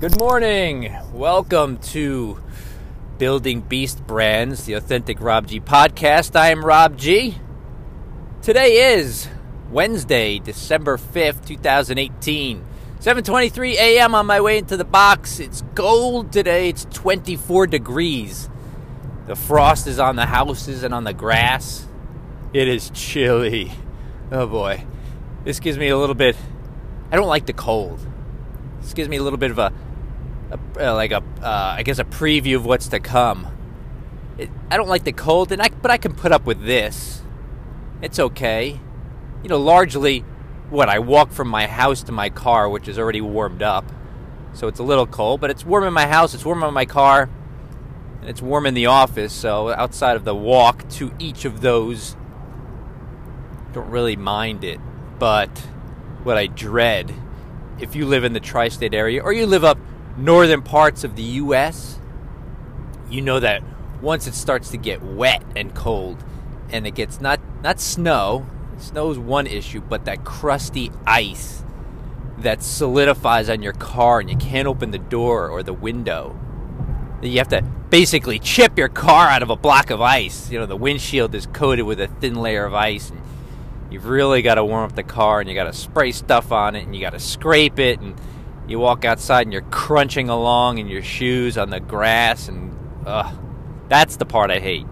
Good morning. Welcome to Building Beast Brands, the authentic Rob G podcast. I am Rob G. Today is Wednesday, December 5th, 2018. 7:23 a.m. on my way into the box. It's cold today. It's 24 degrees. The frost is on the houses and on the grass. It is chilly. Oh boy. This gives me a little bit I don't like the cold. This gives me a little bit of a a, uh, like a, uh, I guess a preview of what's to come. It, I don't like the cold, and I, but I can put up with this. It's okay. You know, largely, what I walk from my house to my car, which is already warmed up, so it's a little cold, but it's warm in my house, it's warm in my car, and it's warm in the office. So outside of the walk to each of those, don't really mind it. But what I dread, if you live in the tri-state area or you live up northern parts of the U.S., you know that once it starts to get wet and cold, and it gets not not snow, snow is one issue, but that crusty ice that solidifies on your car, and you can't open the door or the window. You have to basically chip your car out of a block of ice. You know, the windshield is coated with a thin layer of ice. And you've really got to warm up the car, and you got to spray stuff on it, and you got to scrape it, and you walk outside and you're crunching along in your shoes on the grass, and ugh, that's the part I hate.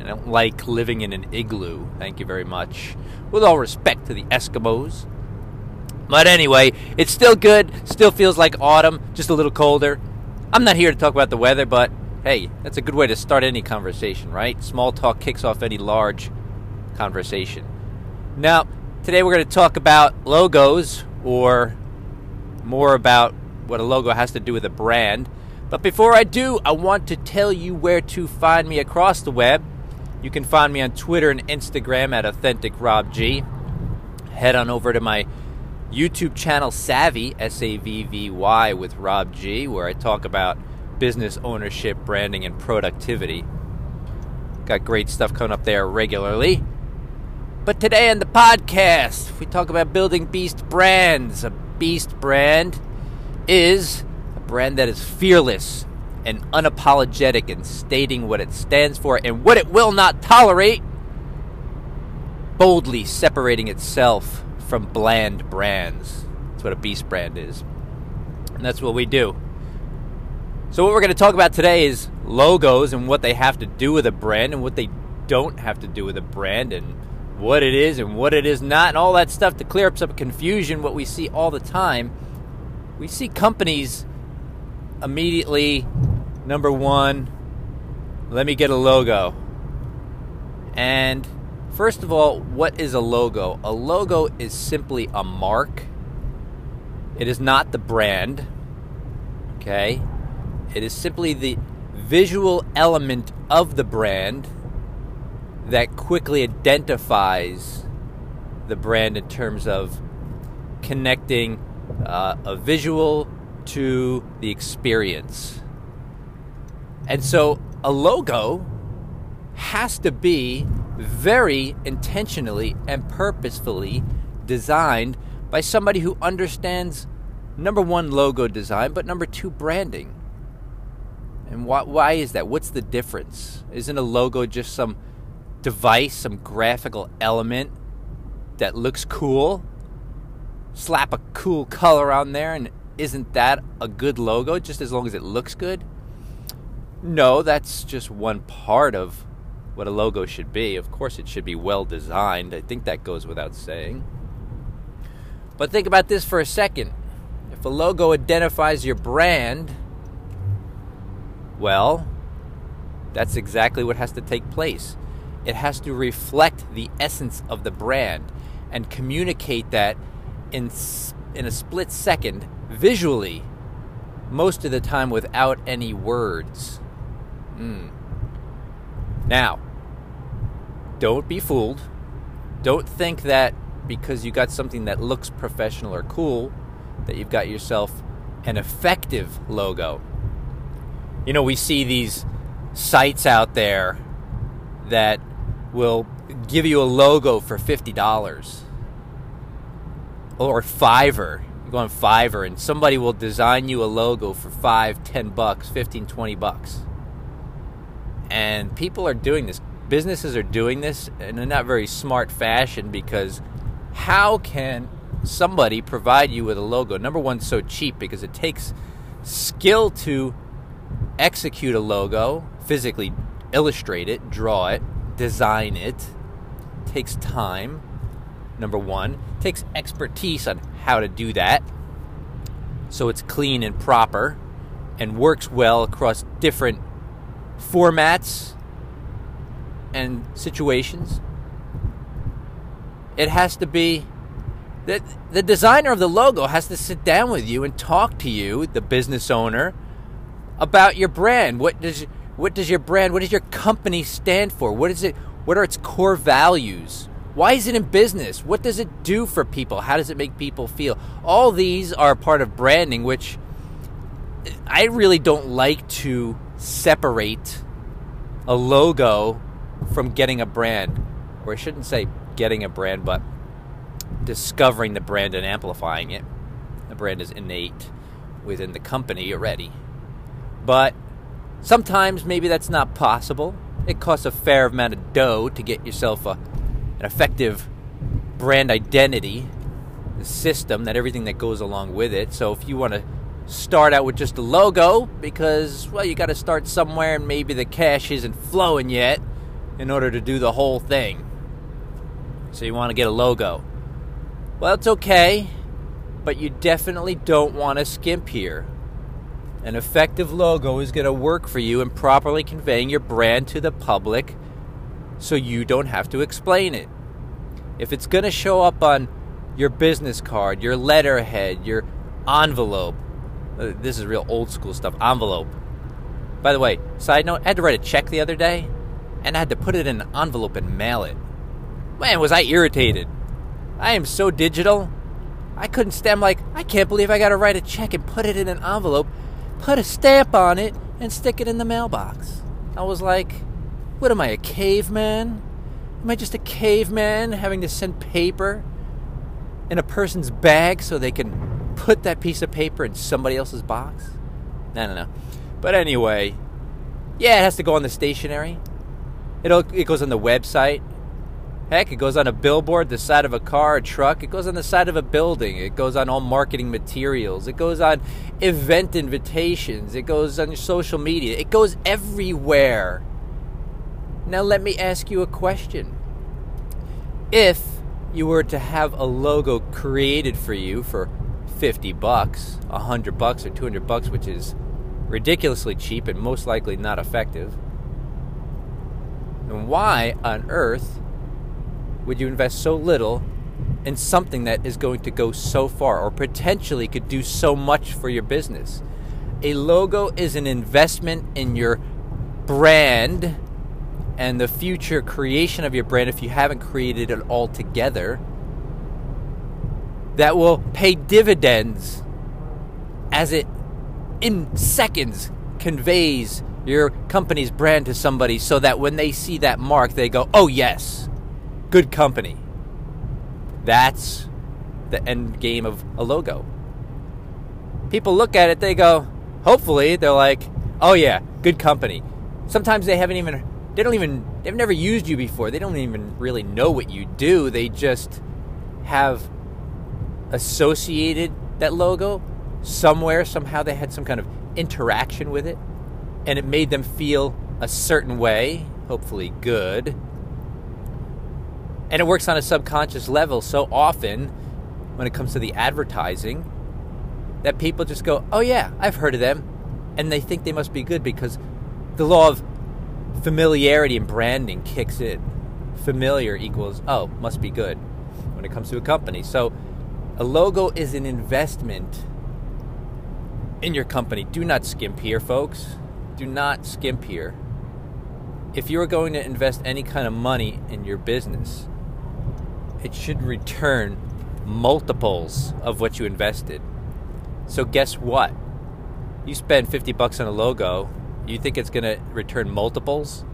I don't like living in an igloo. Thank you very much. With all respect to the Eskimos. But anyway, it's still good. Still feels like autumn, just a little colder. I'm not here to talk about the weather, but hey, that's a good way to start any conversation, right? Small talk kicks off any large conversation. Now, today we're going to talk about logos or more about what a logo has to do with a brand. But before I do, I want to tell you where to find me across the web. You can find me on Twitter and Instagram at AuthenticRobG. Head on over to my YouTube channel, Savvy, S A V V Y, with Rob G, where I talk about business ownership, branding, and productivity. Got great stuff coming up there regularly. But today on the podcast, we talk about building beast brands, Beast brand is a brand that is fearless and unapologetic in stating what it stands for and what it will not tolerate, boldly separating itself from bland brands. That's what a Beast brand is. And that's what we do. So, what we're going to talk about today is logos and what they have to do with a brand and what they don't have to do with a brand and what it is and what it is not, and all that stuff to clear up some confusion. What we see all the time, we see companies immediately, number one, let me get a logo. And first of all, what is a logo? A logo is simply a mark, it is not the brand. Okay? It is simply the visual element of the brand that quickly identifies the brand in terms of connecting uh, a visual to the experience. And so a logo has to be very intentionally and purposefully designed by somebody who understands number one, logo design, but number two, branding. And why, why is that? What's the difference? Isn't a logo just some device, some graphical element that looks cool, slap a cool color on there, and isn't that a good logo just as long as it looks good? No, that's just one part of what a logo should be. Of course, it should be well designed. I think that goes without saying. But think about this for a second. If a logo identifies your brand, well, that's exactly what has to take place. It has to reflect the essence of the brand and communicate that in in a split second visually most of the time without any words. Mm. Now, don't be fooled. Don't think that because you got something that looks professional or cool that you've got yourself an effective logo. You know, we see these sites out there that will give you a logo for $50 or Fiverr. You go on Fiverr and somebody will design you a logo for 5, 10 bucks, 15, 20 bucks. And people are doing this. Businesses are doing this in a not very smart fashion because how can somebody provide you with a logo? Number one, so cheap because it takes skill to execute a logo, physically illustrate it, draw it, design it. takes time. Number one, takes expertise on how to do that so it's clean and proper and works well across different formats and situations. It has to be that the designer of the logo has to sit down with you and talk to you, the business owner, about your brand. What does what does your brand, what does your company stand for? What is it what are its core values? Why is it in business? What does it do for people? How does it make people feel? All these are part of branding, which I really don't like to separate a logo from getting a brand. Or I shouldn't say getting a brand, but discovering the brand and amplifying it. The brand is innate within the company already. But sometimes maybe that's not possible. It costs a fair amount of dough to get yourself a, an effective brand identity, system, that everything that goes along with it. So if you want to start out with just a logo, because, well, you got to start somewhere and maybe the cash isn't flowing yet in order to do the whole thing. So you want to get a logo. Well, it's okay, but you definitely don't want to skimp here. An effective logo is going to work for you in properly conveying your brand to the public so you don't have to explain it. If it's going to show up on your business card, your letterhead, your envelope, uh, this is real old school stuff, envelope. By the way, side note, I had to write a check the other day and I had to put it in an envelope and mail it. Man, was I irritated. I am so digital. I couldn't stand like I can't believe I got to write a check and put it in an envelope, put a stamp on it, and stick it in the mailbox. I was like, what am I, a caveman? Am I just a caveman having to send paper in a person's bag so they can put that piece of paper in somebody else's box? I don't know. But anyway, yeah, it has to go on the stationery. It'll it goes on the website. Heck, it goes on a billboard, the side of a car, a truck. It goes on the side of a building. It goes on all marketing materials. It goes on event invitations. It goes on social media. It goes everywhere. Now, let me ask you a question. If you were to have a logo created for you for 50 bucks, 100 bucks, or 200 bucks, which is ridiculously cheap and most likely not effective, then why on earth would you invest so little in something that is going to go so far or potentially could do so much for your business? A logo is an investment in your brand and the future creation of your brand if you haven't created it all together that will pay dividends as it in seconds conveys your company's brand to somebody so that when they see that mark they go oh yes good company. That's the end game of a logo. People look at it, they go, hopefully, they're like, oh yeah, good company. Sometimes they haven't even, they don't even, they've never used you before. They don't even really know what you do. They just have associated that logo somewhere. Somehow they had some kind of interaction with it, and it made them feel a certain way, hopefully good and it works on a subconscious level so often when it comes to the advertising that people just go, oh, yeah, I've heard of them. And they think they must be good because the law of familiarity and branding kicks in. Familiar equals, oh, must be good when it comes to a company. So a logo is an investment in your company. Do not skimp here, folks. Do not skimp here. If you are going to invest any kind of money in your business, it should return multiples of what you invested. So guess what? You spend 50 bucks on a logo, you think it's going to return multiples?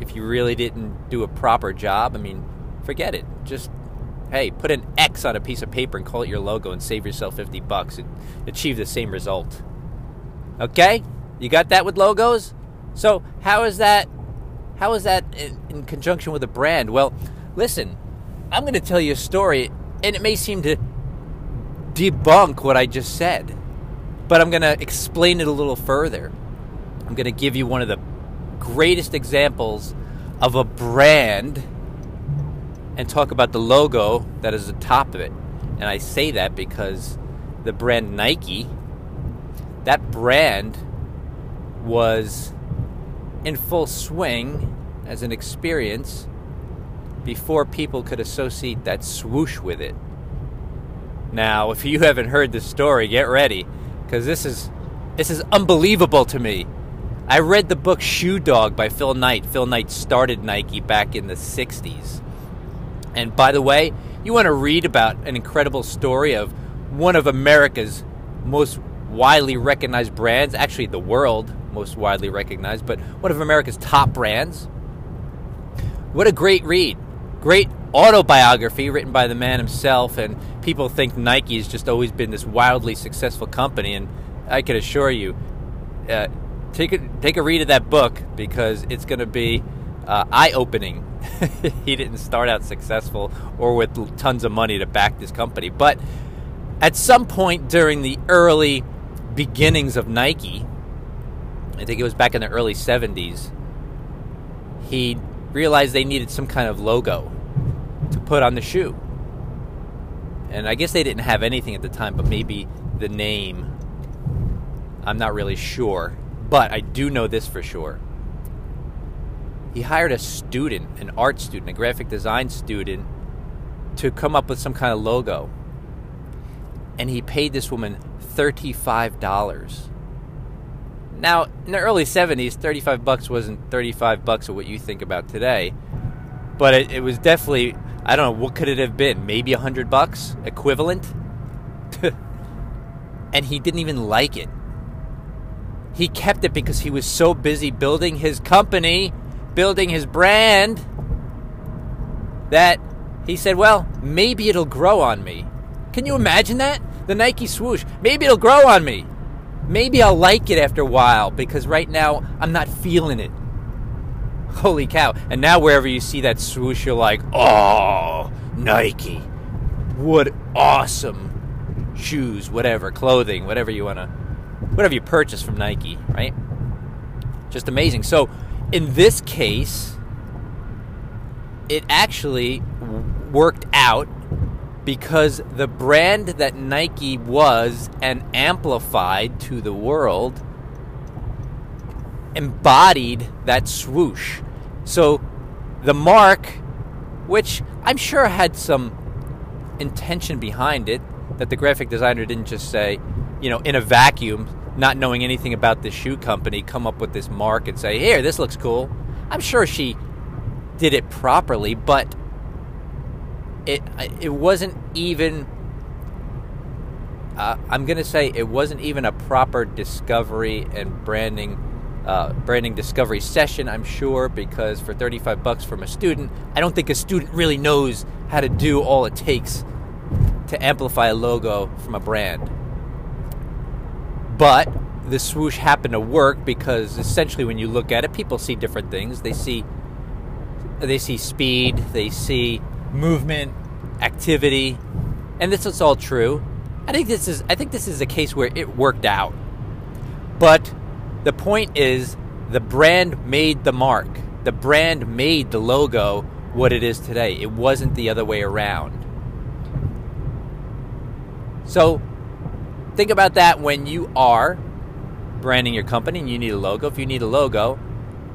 If you really didn't do a proper job, I mean, forget it. Just Hey, put an X on a piece of paper and call it your logo and save yourself 50 bucks and achieve the same result. Okay? You got that with logos? So, how is that how is that in, in conjunction with a brand? Well, listen, I'm going to tell you a story and it may seem to debunk what I just said, but I'm going to explain it a little further. I'm going to give you one of the greatest examples of a brand and talk about the logo that is the top of it. And I say that because the brand Nike, that brand was in full swing as an experience before people could associate that swoosh with it. Now, if you haven't heard the story, get ready because this is this is unbelievable to me. I read the book Shoe Dog by Phil Knight. Phil Knight started Nike back in the 60s. And by the way, you want to read about an incredible story of one of America's most widely recognized brands, actually, the world most widely recognized, but one of America's top brands. What a great read! Great autobiography written by the man himself, and people think Nike has just always been this wildly successful company, and I can assure you, uh, take a, take a read of that book because it's going to be uh, eye opening. he didn't start out successful or with tons of money to back this company. But at some point during the early beginnings of Nike, I think it was back in the early 70s, he realized they needed some kind of logo to put on the shoe. And I guess they didn't have anything at the time, but maybe the name. I'm not really sure. But I do know this for sure he hired a student, an art student, a graphic design student, to come up with some kind of logo. And he paid this woman $35. Now, in the early 70s, 35 bucks wasn't 35 bucks of what you think about today. But it, it was definitely, I don't know, what could it have been? Maybe 100 bucks equivalent? and he didn't even like it. He kept it because he was so busy building his company building his brand that he said, well, maybe it'll grow on me. Can you imagine that? The Nike swoosh. Maybe it'll grow on me. Maybe I'll like it after a while because right now I'm not feeling it. Holy cow. And now wherever you see that swoosh, you're like, oh, Nike. What awesome shoes, whatever, clothing, whatever you want to, whatever you purchase from Nike, right? Just amazing. So, in this case, it actually worked out because the brand that Nike was and amplified to the world embodied that swoosh. So the mark, which I'm sure had some intention behind it, that the graphic designer didn't just say, you know, in a vacuum, not knowing anything about this shoe company, come up with this mark and say, "Here, this looks cool." I'm sure she did it properly, but it it wasn't even. Uh, I'm gonna say it wasn't even a proper discovery and branding. Uh, branding discovery session, I'm sure, because for 35 bucks from a student, I don't think a student really knows how to do all it takes to amplify a logo from a brand. But the swoosh happened to work because essentially when you look at it, people see different things. They see they see speed, they see movement, activity, and this is all true. I think this is I think this is a case where it worked out. But the point is the brand made the mark. The brand made the logo what it is today. It wasn't the other way around. So think about that when you are branding your company and you need a logo. If you need a logo,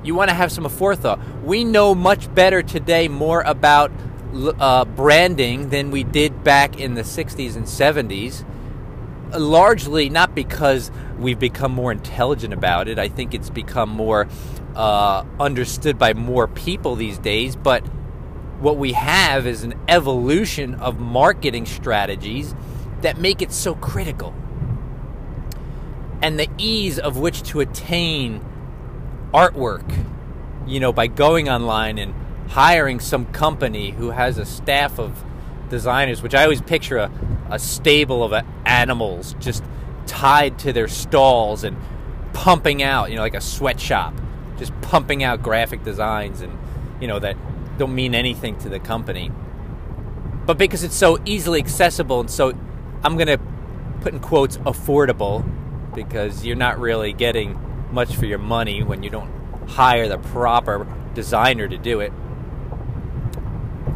you want to have some forethought. We know much better today more about uh, branding than we did back in the 60s and 70s. Largely not because we've become more intelligent about it. I think it's become more uh, understood by more people these days. But what we have is an evolution of marketing strategies that make it so critical and the ease of which to attain artwork, you know, by going online and hiring some company who has a staff of designers, which I always picture a, a stable of animals just tied to their stalls and pumping out, you know, like a sweatshop, just pumping out graphic designs and, you know, that don't mean anything to the company. But because it's so easily accessible and so, I'm going to put in quotes, affordable, because you're not really getting much for your money when you don't hire the proper designer to do it.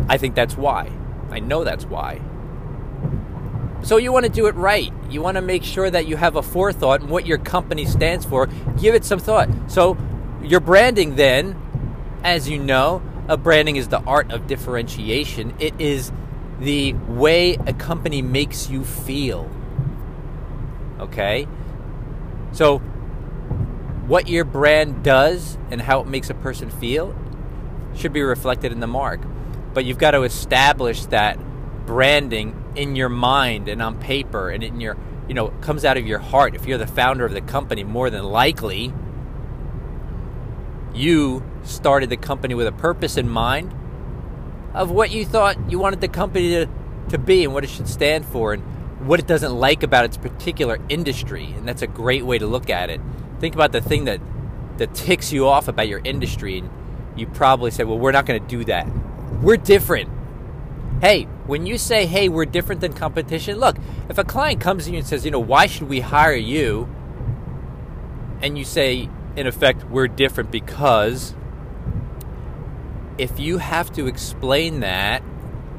I think that's why. I know that's why. So you want to do it right. You want to make sure that you have a forethought and what your company stands for. Give it some thought. So your branding then, as you know, a branding is the art of differentiation. It is the way a company makes you feel. Okay? So what your brand does and how it makes a person feel should be reflected in the mark. But you've got to establish that branding in your mind and on paper and in your you know comes out of your heart. If you're the founder of the company more than likely you started the company with a purpose in mind of what you thought you wanted the company to, to be and what it should stand for and what it doesn't like about its particular industry. And that's a great way to look at it. Think about the thing that that ticks you off about your industry and you probably say well we're not going to do that we're different hey, when you say, hey, we're different than competition, look, if a client comes to you and says, you know, why should we hire you? And you say, in effect, we're different because if you have to explain that,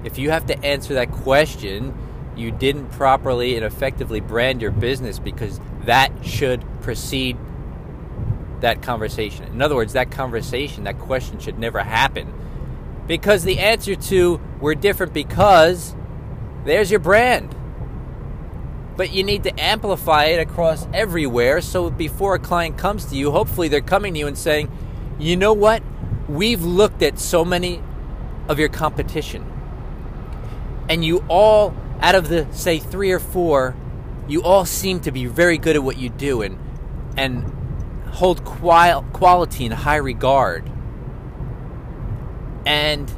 if you have to answer that question, you didn't properly and effectively brand your business because that should precede that conversation. In other words, that conversation, that question should never happen because the answer to we're different because there's your brand. But you need to amplify it across everywhere so before a client comes to you, hopefully they're coming to you and saying, you know what? We've looked at so many of your competition. And you all, out of the, say, three or four, you all seem to be very good at what you do and, and hold qual- quality in high regard and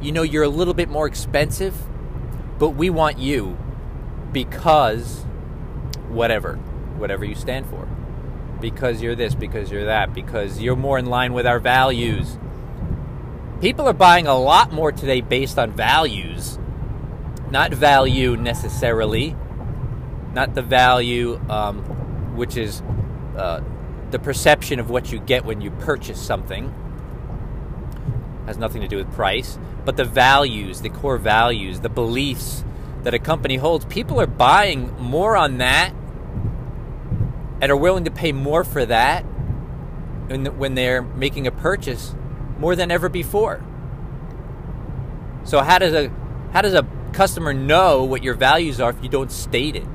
you know you're a little bit more expensive, but we want you because whatever, whatever you stand for. Because you're this, because you're that, because you're more in line with our values. People are buying a lot more today based on values, not value necessarily, not the value, um, which is uh, the perception of what you get when you purchase something has nothing to do with price, but the values, the core values, the beliefs that a company holds. People are buying more on that and are willing to pay more for that when they're making a purchase more than ever before. So how does a how does a customer know what your values are if you don't state it?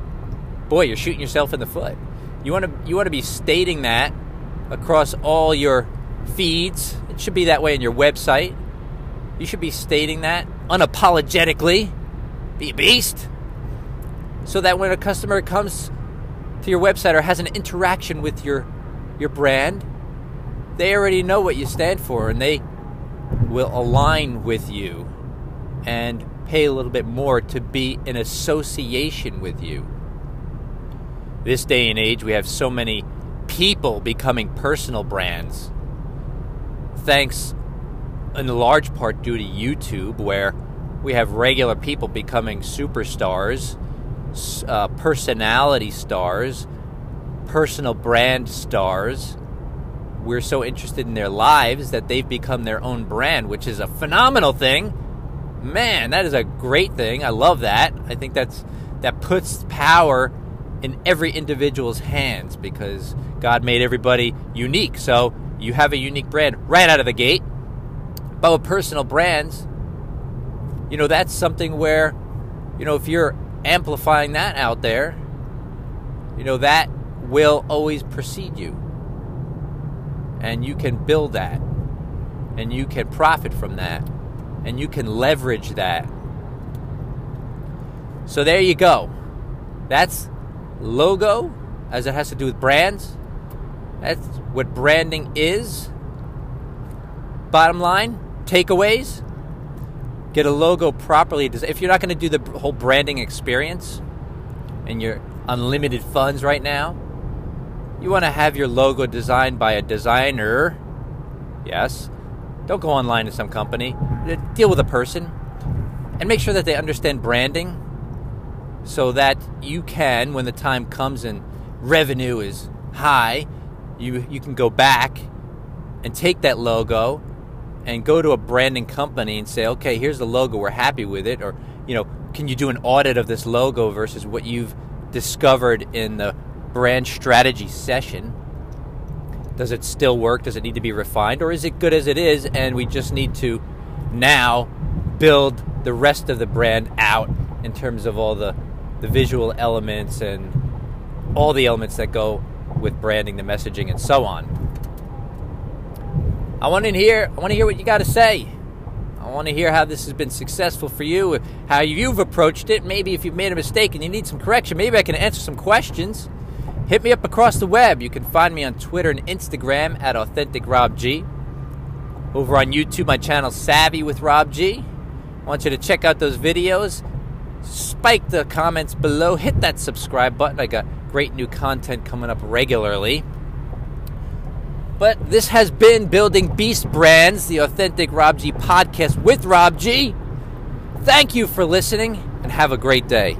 Boy, you're shooting yourself in the foot. You want to you want to be stating that across all your feeds. It should be that way in your website. You should be stating that unapologetically. Be a beast. So that when a customer comes to your website or has an interaction with your your brand, they already know what you stand for and they will align with you and pay a little bit more to be in association with you. This day and age, we have so many people becoming personal brands thanks in large part due to YouTube, where we have regular people becoming superstars, uh, personality stars, personal brand stars. We're so interested in their lives that they've become their own brand, which is a phenomenal thing. Man, that is a great thing. I love that. I think that's that puts power in every individual's hands because God made everybody unique. So you have a unique brand right out of the gate. But with personal brands, you know, that's something where, you know, if you're amplifying that out there, you know, that will always precede you. And you can build that. And you can profit from that. And you can leverage that. So there you go. That's logo as it has to do with brands. That's what branding is. Bottom line, takeaways. get a logo properly designed. If you're not going to do the whole branding experience and your unlimited funds right now, you want to have your logo designed by a designer. Yes. Don't go online to some company. Uh, deal with a person and make sure that they understand branding so that you can, when the time comes and revenue is high, you, you can go back and take that logo and go to a branding company and say, okay, here's the logo, we're happy with it. Or, you know, can you do an audit of this logo versus what you've discovered in the brand strategy session? Does it still work? Does it need to be refined? Or is it good as it is and we just need to now build the rest of the brand out in terms of all the, the visual elements and all the elements that go with branding, the messaging, and so on? I want to hear. I want to hear what you got to say. I want to hear how this has been successful for you, how you've approached it. Maybe if you've made a mistake and you need some correction, maybe I can answer some questions. Hit me up across the web. You can find me on Twitter and Instagram at AuthenticRobG. Over on YouTube, my channel Savvy with Rob G. I want you to check out those videos. Spike the comments below. Hit that subscribe button. I got great new content coming up regularly. But this has been Building Beast Brands, the Authentic Rob G podcast with Rob G. Thank you for listening and have a great day.